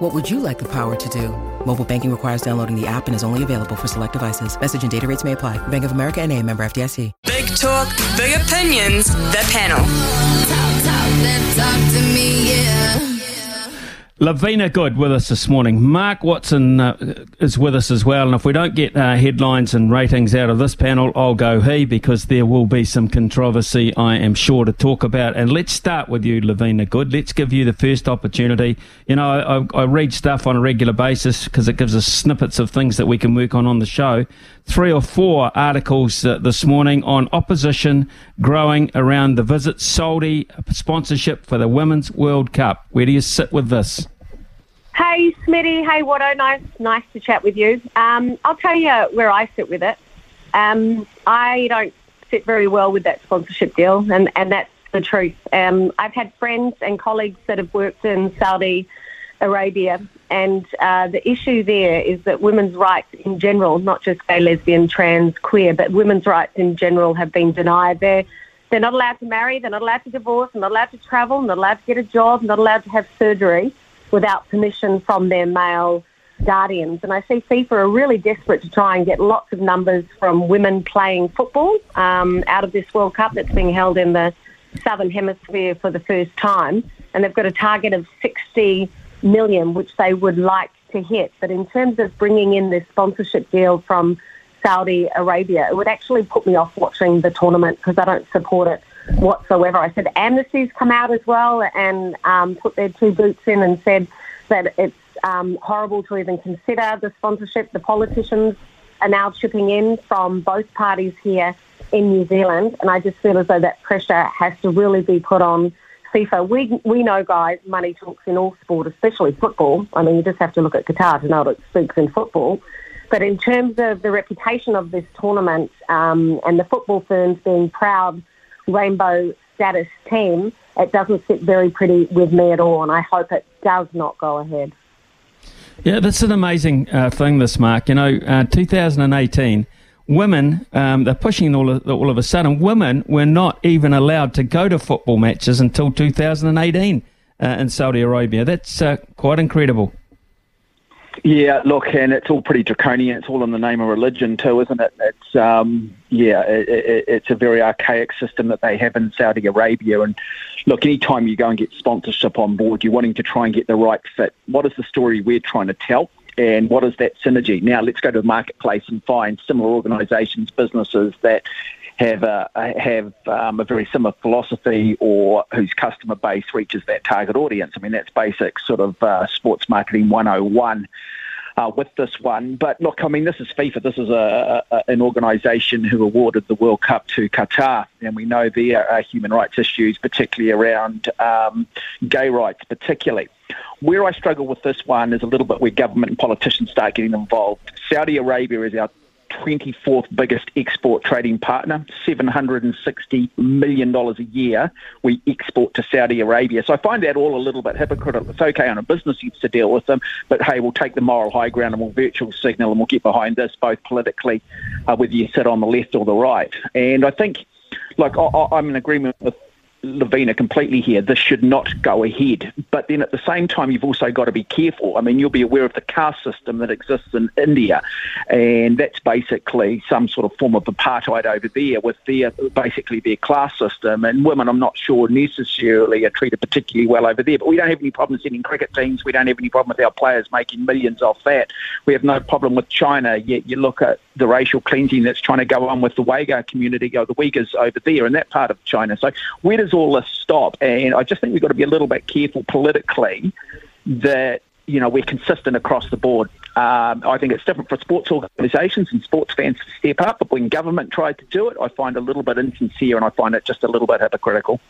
What would you like the power to do? Mobile banking requires downloading the app and is only available for select devices. Message and data rates may apply. Bank of America and a member FDIC. Big talk, big opinions, the panel. Talk, talk, talk to me, yeah. Lavina Good with us this morning. Mark Watson uh, is with us as well. And if we don't get uh, headlines and ratings out of this panel, I'll go he because there will be some controversy, I am sure, to talk about. And let's start with you, Lavina Good. Let's give you the first opportunity. You know, I, I read stuff on a regular basis because it gives us snippets of things that we can work on on the show. Three or four articles uh, this morning on opposition growing around the Visit Saudi sponsorship for the Women's World Cup. Where do you sit with this? Hey, Smitty. Hey, Watto. Nice, nice to chat with you. Um, I'll tell you where I sit with it. Um, I don't sit very well with that sponsorship deal, and, and that's the truth. Um, I've had friends and colleagues that have worked in Saudi Arabia, and uh, the issue there is that women's rights in general, not just gay, lesbian, trans, queer, but women's rights in general have been denied. They're, they're not allowed to marry, they're not allowed to divorce, they're not allowed to travel, they're not allowed to get a job, they're not allowed to have surgery without permission from their male guardians. And I see FIFA are really desperate to try and get lots of numbers from women playing football um, out of this World Cup that's being held in the Southern Hemisphere for the first time. And they've got a target of 60 million, which they would like to hit. But in terms of bringing in this sponsorship deal from Saudi Arabia, it would actually put me off watching the tournament because I don't support it whatsoever. I said Amnesty's come out as well and um, put their two boots in and said that it's um, horrible to even consider the sponsorship. The politicians are now chipping in from both parties here in New Zealand, and I just feel as though that pressure has to really be put on FIFA. We we know, guys, money talks in all sport, especially football. I mean, you just have to look at Qatar to know that it speaks in football. But in terms of the reputation of this tournament um, and the football firms being proud rainbow status team, it doesn't sit very pretty with me at all, and I hope it does not go ahead. Yeah, that's an amazing uh, thing, this, Mark. You know, uh, 2018, women, um, they're pushing all of, all of a sudden, women were not even allowed to go to football matches until 2018 uh, in Saudi Arabia. That's uh, quite incredible. Yeah, look, and it's all pretty draconian. It's all in the name of religion too, isn't it? It's um, yeah, it, it, it's a very archaic system that they have in Saudi Arabia. And look, anytime you go and get sponsorship on board, you're wanting to try and get the right fit. What is the story we're trying to tell? And what is that synergy? Now, let's go to the marketplace and find similar organisations, businesses that have a, have um, a very similar philosophy or whose customer base reaches that target audience. I mean, that's basic sort of uh, sports marketing 101. Uh, with this one. But look, I mean, this is FIFA. This is a, a, an organisation who awarded the World Cup to Qatar, and we know there are human rights issues, particularly around um, gay rights, particularly. Where I struggle with this one is a little bit where government and politicians start getting involved. Saudi Arabia is our 24th biggest export trading partner, $760 million a year we export to Saudi Arabia. So I find that all a little bit hypocritical. It's okay on a business use to deal with them, but hey, we'll take the moral high ground and we'll virtual signal and we'll get behind this both politically, uh, whether you sit on the left or the right. And I think, like, I, I'm in agreement with Lavina completely here. This should not go ahead. But then at the same time, you've also got to be careful. I mean, you'll be aware of the caste system that exists in India, and that's basically some sort of form of apartheid over there with their basically their class system. And women, I'm not sure necessarily are treated particularly well over there. But we don't have any problem sending cricket teams. We don't have any problem with our players making millions off that. We have no problem with China. Yet you look at the racial cleansing that's trying to go on with the Uyghur community or the Uyghurs over there in that part of China. So where does all this stop? And I just think we've got to be a little bit careful politically that you know we're consistent across the board. Um, I think it's different for sports organisations and sports fans to step up, but when government tried to do it, I find a little bit insincere and I find it just a little bit hypocritical.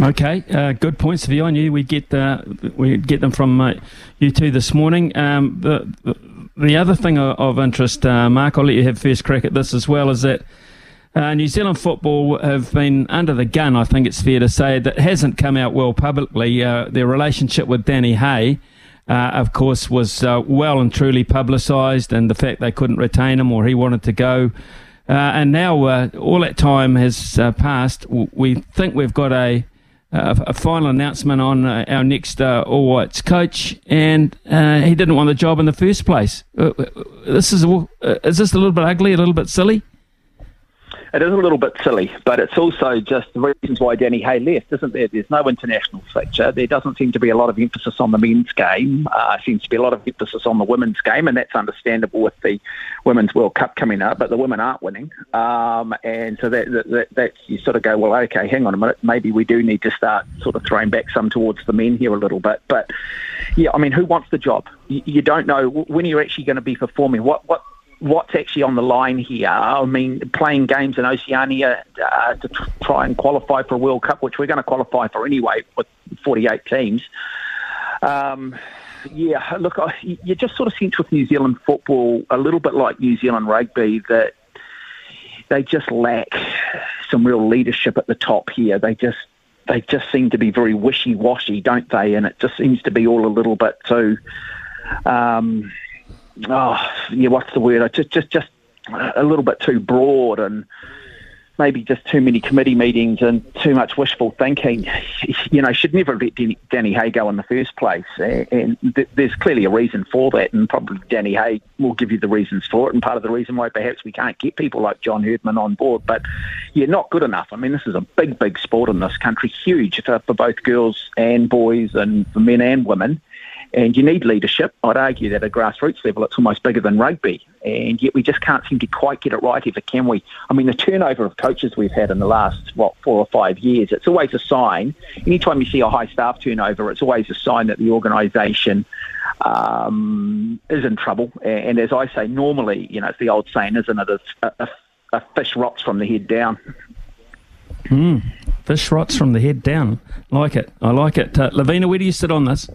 Okay, uh, good points of view on you. We get uh, we get them from uh, you two this morning. Um, the, the other thing of, of interest, uh, Mark, I'll let you have first crack at this as well, is that uh, New Zealand football have been under the gun, I think it's fair to say, that hasn't come out well publicly. Uh, their relationship with Danny Hay, uh, of course, was uh, well and truly publicised, and the fact they couldn't retain him or he wanted to go. Uh, and now uh, all that time has passed. We think we've got a a final announcement on our next All Whites coach, and he didn't want the job in the first place. This is is this a little bit ugly, a little bit silly? It is a little bit silly, but it's also just the reasons why Danny Hay left, isn't there? There's no international feature. There doesn't seem to be a lot of emphasis on the men's game. Uh, seems to be a lot of emphasis on the women's game, and that's understandable with the Women's World Cup coming up, but the women aren't winning. Um, and so that, that, that, that's, you sort of go, well, okay, hang on a minute. Maybe we do need to start sort of throwing back some towards the men here a little bit. But yeah, I mean, who wants the job? You, you don't know when you're actually going to be performing. What, what, what's actually on the line here. I mean, playing games in Oceania uh, to try and qualify for a World Cup, which we're going to qualify for anyway with 48 teams. Um, yeah, look, I, you just sort of sense with New Zealand football, a little bit like New Zealand rugby, that they just lack some real leadership at the top here. They just they just seem to be very wishy washy, don't they? And it just seems to be all a little bit too. Um, oh, yeah, what's the word? Just, just, just a little bit too broad and maybe just too many committee meetings and too much wishful thinking. You know, should never let Danny Hay go in the first place. And there's clearly a reason for that, and probably Danny Hay will give you the reasons for it. And part of the reason why perhaps we can't get people like John Herdman on board. But yeah, not good enough. I mean, this is a big, big sport in this country, huge for, for both girls and boys, and for men and women. And you need leadership. I'd argue that at a grassroots level, it's almost bigger than rugby. And yet we just can't seem to quite get it right ever, can we? I mean, the turnover of coaches we've had in the last, what, four or five years, it's always a sign. Anytime you see a high staff turnover, it's always a sign that the organisation um, is in trouble. And as I say, normally, you know, it's the old saying, isn't it? A, a, a fish rots from the head down. Mm, fish rots from the head down. Like it. I like it. Uh, Lavina, where do you sit on this?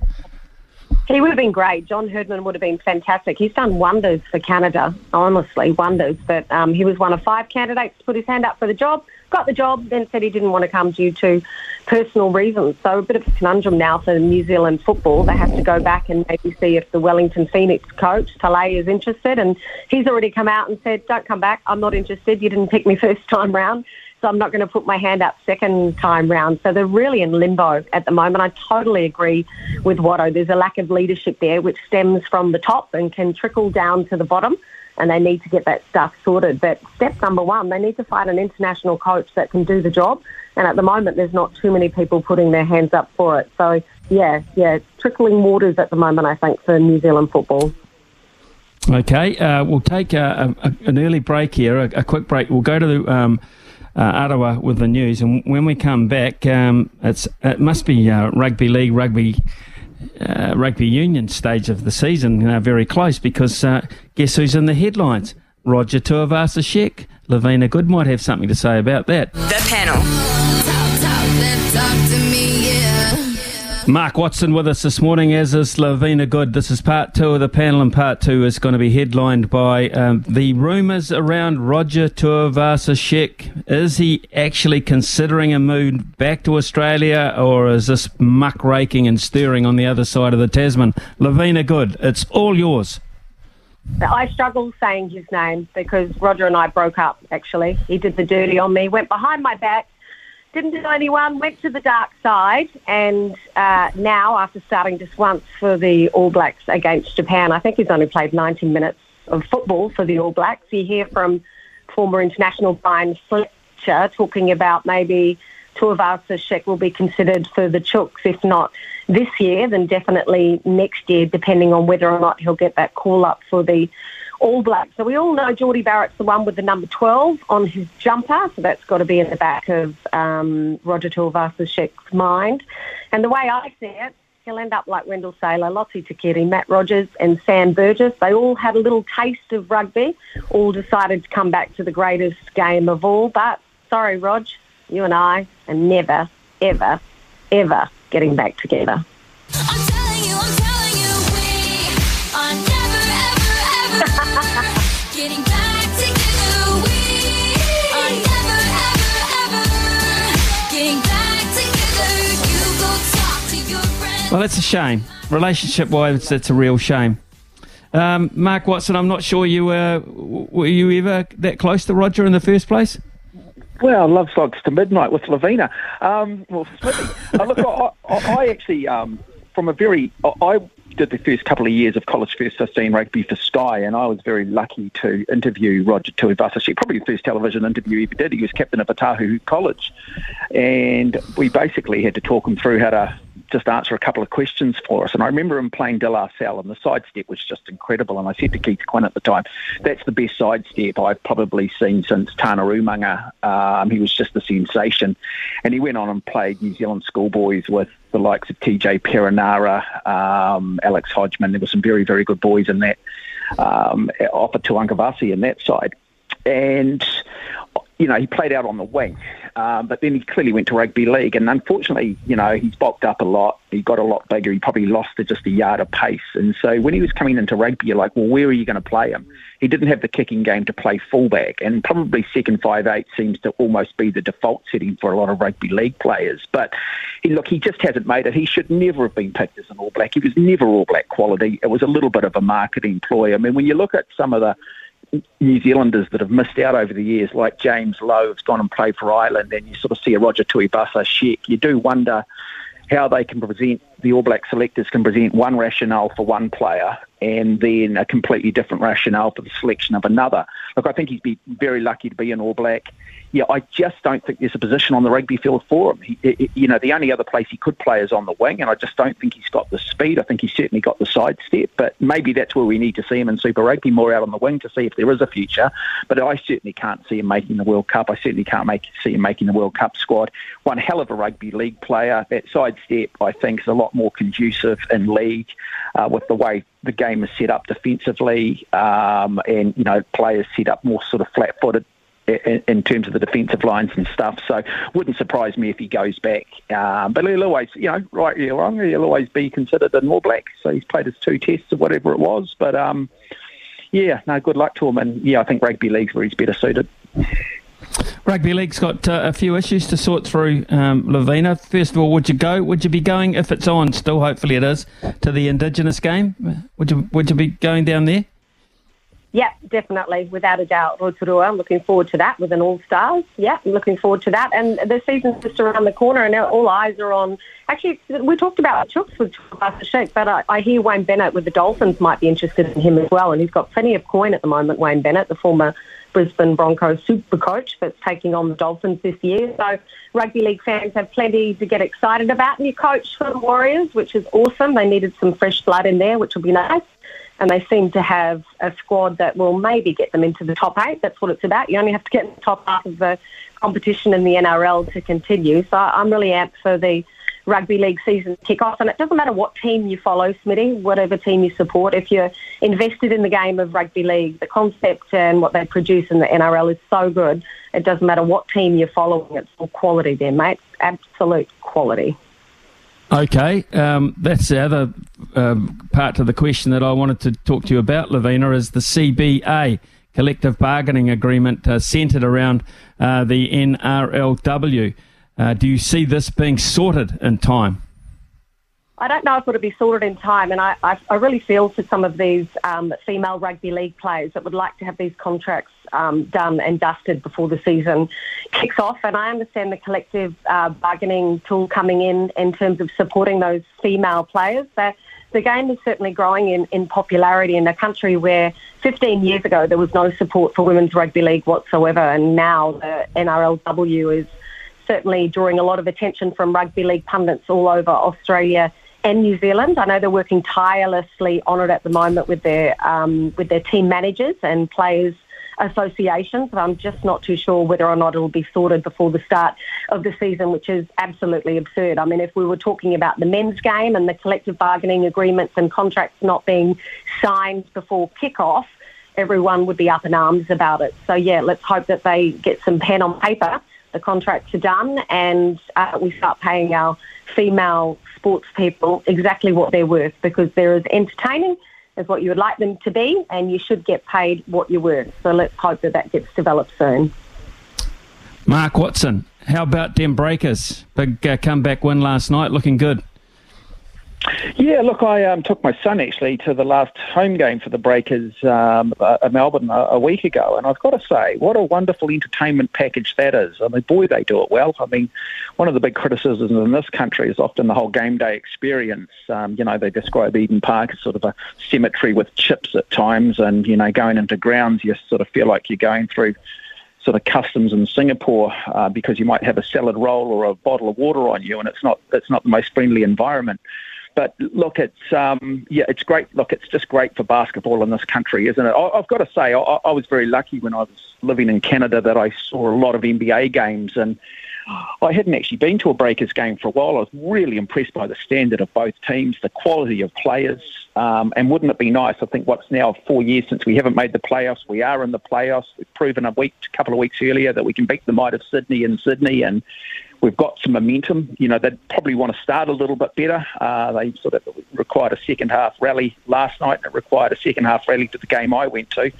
He would have been great. John Herdman would have been fantastic. He's done wonders for Canada, honestly, wonders. But um, he was one of five candidates to put his hand up for the job, got the job, then said he didn't want to come due to personal reasons. So a bit of a conundrum now for New Zealand football. They have to go back and maybe see if the Wellington Phoenix coach, Talay, is interested. And he's already come out and said, don't come back. I'm not interested. You didn't pick me first time round so I'm not going to put my hand up second time round. So they're really in limbo at the moment. I totally agree with Watto. There's a lack of leadership there, which stems from the top and can trickle down to the bottom. And they need to get that stuff sorted. But step number one, they need to find an international coach that can do the job. And at the moment, there's not too many people putting their hands up for it. So, yeah, yeah, trickling waters at the moment, I think, for New Zealand football. Okay, uh, we'll take a, a, an early break here, a, a, quick break. We'll go to the. Um, uh, Ottawa with the news. And when we come back, um, it's it must be uh, rugby league, rugby. Uh, rugby union stage of the season uh, very close because uh, guess who's in the headlines? Roger Tuivasa-Sheck. Lavina Good might have something to say about that. The panel. Talk, talk, Mark Watson with us this morning, as is Lavina Good. This is part two of the panel, and part two is going to be headlined by um, the rumours around Roger Tuivasa-Sheck. Is he actually considering a move back to Australia, or is this muck raking and stirring on the other side of the Tasman? Lavina Good, it's all yours. I struggle saying his name because Roger and I broke up, actually. He did the dirty on me, went behind my back didn't tell anyone, went to the dark side, and uh, now, after starting just once for the All Blacks against Japan, I think he's only played 90 minutes of football for the All Blacks. You hear from former international Bryan Fletcher talking about maybe Tuivasa-Sheck will be considered for the Chooks, if not this year, then definitely next year, depending on whether or not he'll get that call up for the all Black. So we all know Jordie Barrett's the one with the number 12 on his jumper, so that's got to be in the back of um, Roger Tuivasa-Sheck's mind. And the way I see it, he'll end up like Wendell Sailor, Lote Tuqiri, Mat Rogers and Sam Burgess. They all had a little taste of rugby, all decided to come back to the greatest game of all. But sorry, Rog, you and I are never, ever, ever getting back together. Well, that's a shame. Relationship wise, it's a real shame. Um, Mark Watson, I'm not sure you were. Were you ever that close to Roger in the first place? Well, love slugs to midnight with Lavina. Um, well, uh, look, I, I, I actually, um, from a very, I did the first couple of years of college first 15 rugby for Sky, and I was very lucky to interview Roger Tuivasa-Sheck, probably the first television interview he ever did. He was captain of Otahuhu College, and we basically had to talk him through how to just answer a couple of questions for us. And I remember him playing De La Salle, and the sidestep was just incredible. And I said to Keith Quinn at the time, that's the best sidestep I've probably seen since Tana Umaga. Um, he was just a sensation. And he went on and played New Zealand schoolboys with the likes of TJ Perenara, um, Alex Hodgman. There were some very, very good boys in that, um, Ofa Tu'ungafasi in that side. And you know, he played out on the wing, um, but then he clearly went to rugby league. And unfortunately, you know, he's bulked up a lot. He got a lot bigger. He probably lost just a yard of pace. And so when he was coming into rugby, you're like, well, where are you going to play him? He didn't have the kicking game to play fullback, and probably second five eight seems to almost be the default setting for a lot of rugby league players. But he, look, he just hasn't made it. He should never have been picked as an All Black. He was never All Black quality. It was a little bit of a marketing ploy. I mean, when you look at some of the New Zealanders that have missed out over the years, like James Lowe, has gone and played for Ireland, and you sort of see a Roger Tuivasa-Sheck, you do wonder how they can present, the All Black selectors can present one rationale for one player and then a completely different rationale for the selection of another. Look, I think he'd be very lucky to be an All Black yeah, I just don't think there's a position on the rugby field for him. He, you know, the only other place he could play is on the wing, and I just don't think he's got the speed. I think he's certainly got the sidestep, but maybe that's where we need to see him in Super Rugby more out on the wing to see if there is a future. But I certainly can't see him making the World Cup. I certainly can't make see him making the World Cup squad. One hell of a rugby league player. That sidestep, I think, is a lot more conducive in league uh, with the way the game is set up defensively, um, and you know, players set up more sort of flat-footed in, in, terms of the defensive lines and stuff. So wouldn't surprise me if he goes back. Um, but he'll always, you know, right or wrong, he'll always be considered an All Black. So he's played his two tests or whatever it was. But um, yeah, no, good luck to him. And yeah, I think rugby league's where he's better suited. Rugby league's got uh, a few issues to sort through, um, Lavina. First of all, would you go? Would you be going if it's on? Still, hopefully it is to the Indigenous game. Would you Would you be going down there? Yeah, definitely, without a doubt. Rotorua, I'm looking forward to that with an All Stars. Yeah, looking forward to that. And the season's just around the corner, and all eyes are on. Actually, we talked about Chooks with Sheck, but I, I hear Wayne Bennett with the Dolphins might be interested in him as well. And he's got plenty of coin at the moment, Wayne Bennett, the former Brisbane Broncos super coach that's taking on the Dolphins this year. So rugby league fans have plenty to get excited about. New coach for the Warriors, which is awesome. They needed some fresh blood in there, which will be nice and they seem to have a squad that will maybe get them into the top eight. That's what it's about. You only have to get in the top half of the competition in the NRL to continue. So I'm really amped for the rugby league season kick off. And it doesn't matter what team you follow, Smitty, whatever team you support. If you're invested in the game of rugby league, the concept and what they produce in the NRL is so good. It doesn't matter what team you're following. It's all quality there, mate. Absolute quality. Okay, um, that's the other um, part to the question that I wanted to talk to you about, Lavina, is the CBA collective bargaining agreement uh, centred around uh, the NRLW. Uh, do you see this being sorted in time? I don't know if it'll be sorted in time, and I, I, I really feel for some of these um, female rugby league players that would like to have these contracts um, done and dusted before the season kicks off. And I understand the collective uh, bargaining tool coming in in terms of supporting those female players. That the game is certainly growing in, in popularity in a country where 15 years ago there was no support for women's rugby league whatsoever, and now the NRLW is certainly drawing a lot of attention from rugby league pundits all over Australia and New Zealand. I know they're working tirelessly on it at the moment with their um, with their team managers and players associations. But I'm just not too sure whether or not it'll be sorted before the start of the season, which is absolutely absurd. I mean, if we were talking about the men's game and the collective bargaining agreements and contracts not being signed before kickoff, everyone would be up in arms about it. So, yeah, let's hope that they get some pen on paper, the contracts are done, and uh, we start paying our female sports people exactly what they're worth because they're as entertaining as what you would like them to be, and you should get paid what you're worth. So let's hope that that gets developed soon. Mark Watson, how about them Breakers? Big uh, comeback win last night, looking good. Yeah, look, I um, took my son actually to the last home game for the Breakers um, uh, at Melbourne a, a, week ago, and I've got to say, what a wonderful entertainment package that is. I mean, boy, they do it well. I mean, one of the big criticisms in this country is often the whole game day experience. Um, you know, they describe Eden Park as sort of a cemetery with chips at times, and you know, going into grounds, you sort of feel like you're going through sort of customs in Singapore uh, because you might have a salad roll or a bottle of water on you, and it's not it's not the most friendly environment. But look, it's um, yeah, it's great. Look, it's just great for basketball in this country, isn't it? I, have got to say, I, I was very lucky when I was living in Canada that I saw a lot of NBA games, and I hadn't actually been to a Breakers game for a while. I was really impressed by the standard of both teams, the quality of players, um, and wouldn't it be nice? I think what's now four years since we haven't made the playoffs. We are in the playoffs. We've proven a week, a couple of weeks earlier that we can beat the might of Sydney in Sydney, and we've got some momentum. You know, they'd probably want to start a little bit better. Uh, they sort of required a second half rally last night, and it required a second half rally to the game I went to.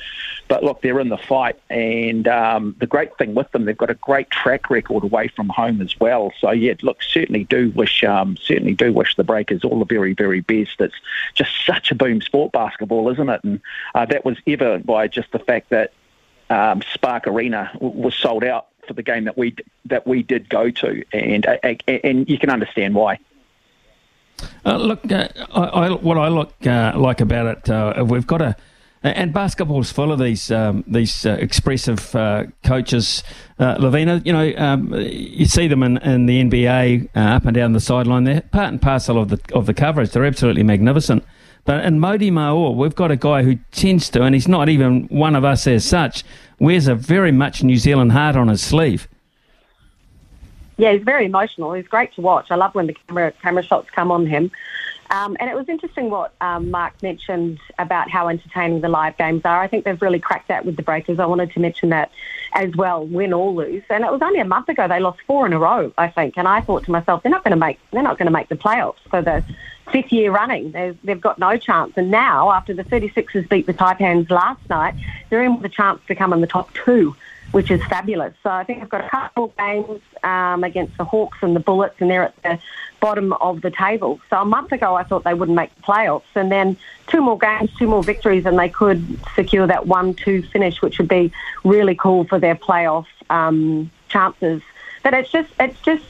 But look, they're in the fight, and um, the great thing with them, they've got a great track record away from home as well. So yeah, look, certainly do wish, um, certainly do wish the Breakers all the very, very best. It's just such a boom sport basketball, isn't it? And uh, that was evident by just the fact that um, Spark Arena was sold out for the game that we that we did go to, and uh, and you can understand why. Uh, look, uh, I, I, what I look uh, like about it, uh, we've got a and basketball's full of these um, these uh, expressive coaches. Lavina, you know, um, you see them in, in the NBA up and down the sideline. They're part and parcel of the of the coverage. They're absolutely magnificent. But in Mody Maor, we've got a guy who tends to, and he's not even one of us as such, wears a very much New Zealand heart on his sleeve. Yeah, he's very emotional. He's great to watch. I love when the camera camera shots come on him. Um, and it was interesting what um, Mark mentioned about how entertaining the live games are. I think they've really cracked that with the Breakers. I wanted to mention that as well, win or lose. And it was only a month ago they lost four in a row, I think. And I thought to myself, they're not going to make they're not going to make the playoffs for the fifth year running. They've, they've got no chance. And now, after the 36ers beat the Taipans last night, they're in with a chance to come in the top two, which is fabulous. So I think they've got a couple games um, against the Hawks and the Bullets, and they're at the bottom of the table. So a month ago, I thought they wouldn't make the playoffs. And then two more games, two more victories, and they could secure that 1 2 finish, which would be really cool for their playoff um, chances. But it's just, it's just,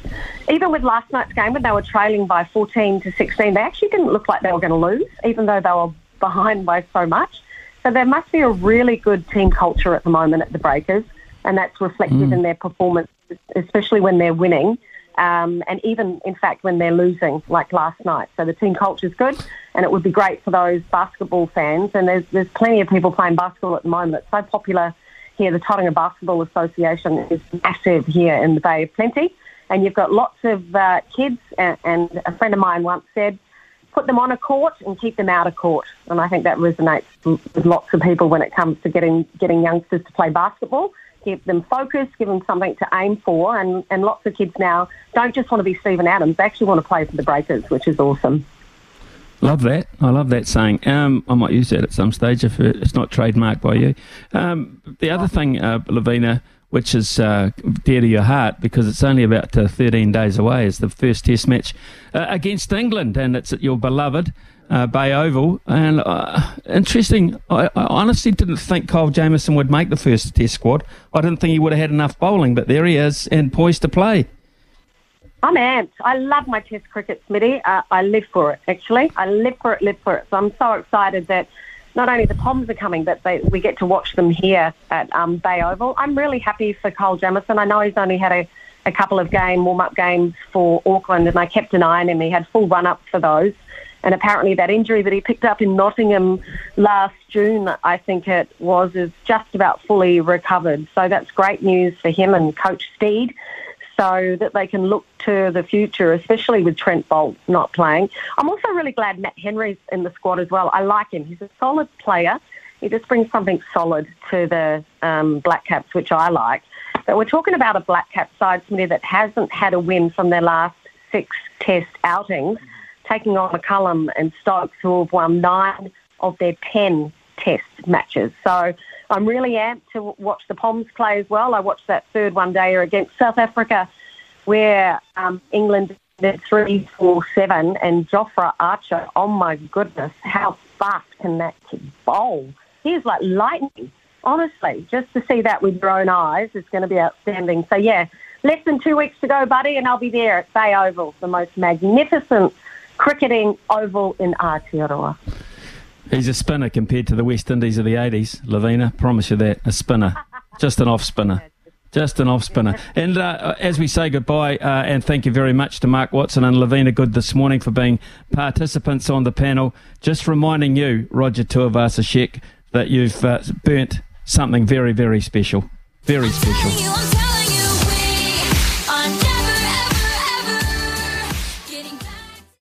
even with last night's game when they were trailing by 14 to 16, they actually didn't look like they were going to lose, even though they were behind by so much. So there must be a really good team culture at the moment at the Breakers, and that's reflected mm. in their performance, especially when they're winning. Um, and even, in fact, when they're losing, like last night. So the team culture is good, and it would be great for those basketball fans. And there's there's plenty of people playing basketball at the moment. It's so popular here, the Tauranga Basketball Association is massive here in the Bay of Plenty. And you've got lots of uh, kids, and, and a friend of mine once said, put them on a court and keep them out of court. And I think that resonates with lots of people when it comes to getting, getting youngsters to play basketball. Keep them focused, give them something to aim for. And, and lots of kids now don't just want to be Steven Adams, they actually want to play for the Breakers, which is awesome. Love that. I love that saying. Um, I might use that at some stage if it's not trademarked by you. Um, the other thing, uh, Lavina, which is uh, dear to your heart because it's only about uh, 13 days away, is the first Test match uh, against England, and it's at your beloved uh, Bay Oval. And uh, interesting, I, I, honestly didn't think Kyle Jamieson would make the first Test squad. I didn't think he would have had enough bowling, but there he is and poised to play. I'm amped. I love my Test cricket, Smitty. Uh, I live for it, actually. I live for it, live for it. So I'm so excited that not only the Poms are coming, but they, we get to watch them here at um, Bay Oval. I'm really happy for Kyle Jamieson. I know he's only had a, a couple of game warm-up games for Auckland, and I kept an eye on him. He had full run-up for those. And apparently that injury that he picked up in Nottingham last June, I think it was, is just about fully recovered. So that's great news for him and Coach Stead so that they can look to the future, especially with Trent Boult not playing. I'm also really glad Matt Henry's in the squad as well. I like him. He's a solid player. He just brings something solid to the um, Black Caps, which I like. But we're talking about a Black Cap side, Smitty, that hasn't had a win from their last six Test outings, taking on McCullum and Stokes, who have won nine of their ten Test matches. So I'm really amped to watch the Poms play as well. I watched that third one dayer against South Africa, where um, England at three, four, seven, and Jofra Archer. Oh my goodness, how fast can that kid bowl? He's like lightning. Honestly, just to see that with your own eyes is going to be outstanding. So yeah, less than two weeks to go, buddy, and I'll be there at Bay Oval, the most magnificent cricketing oval in Aotearoa. He's a spinner compared to the West Indies of the 80s, Lavina. Promise you that. A spinner. Just an off spinner. Just an off spinner. And uh, as we say goodbye, uh, and thank you very much to Mark Watson and Lavina Good this morning for being participants on the panel, just reminding you, Roger Tuivasa-Sheck, that you've uh, burnt something very, very special. Very special.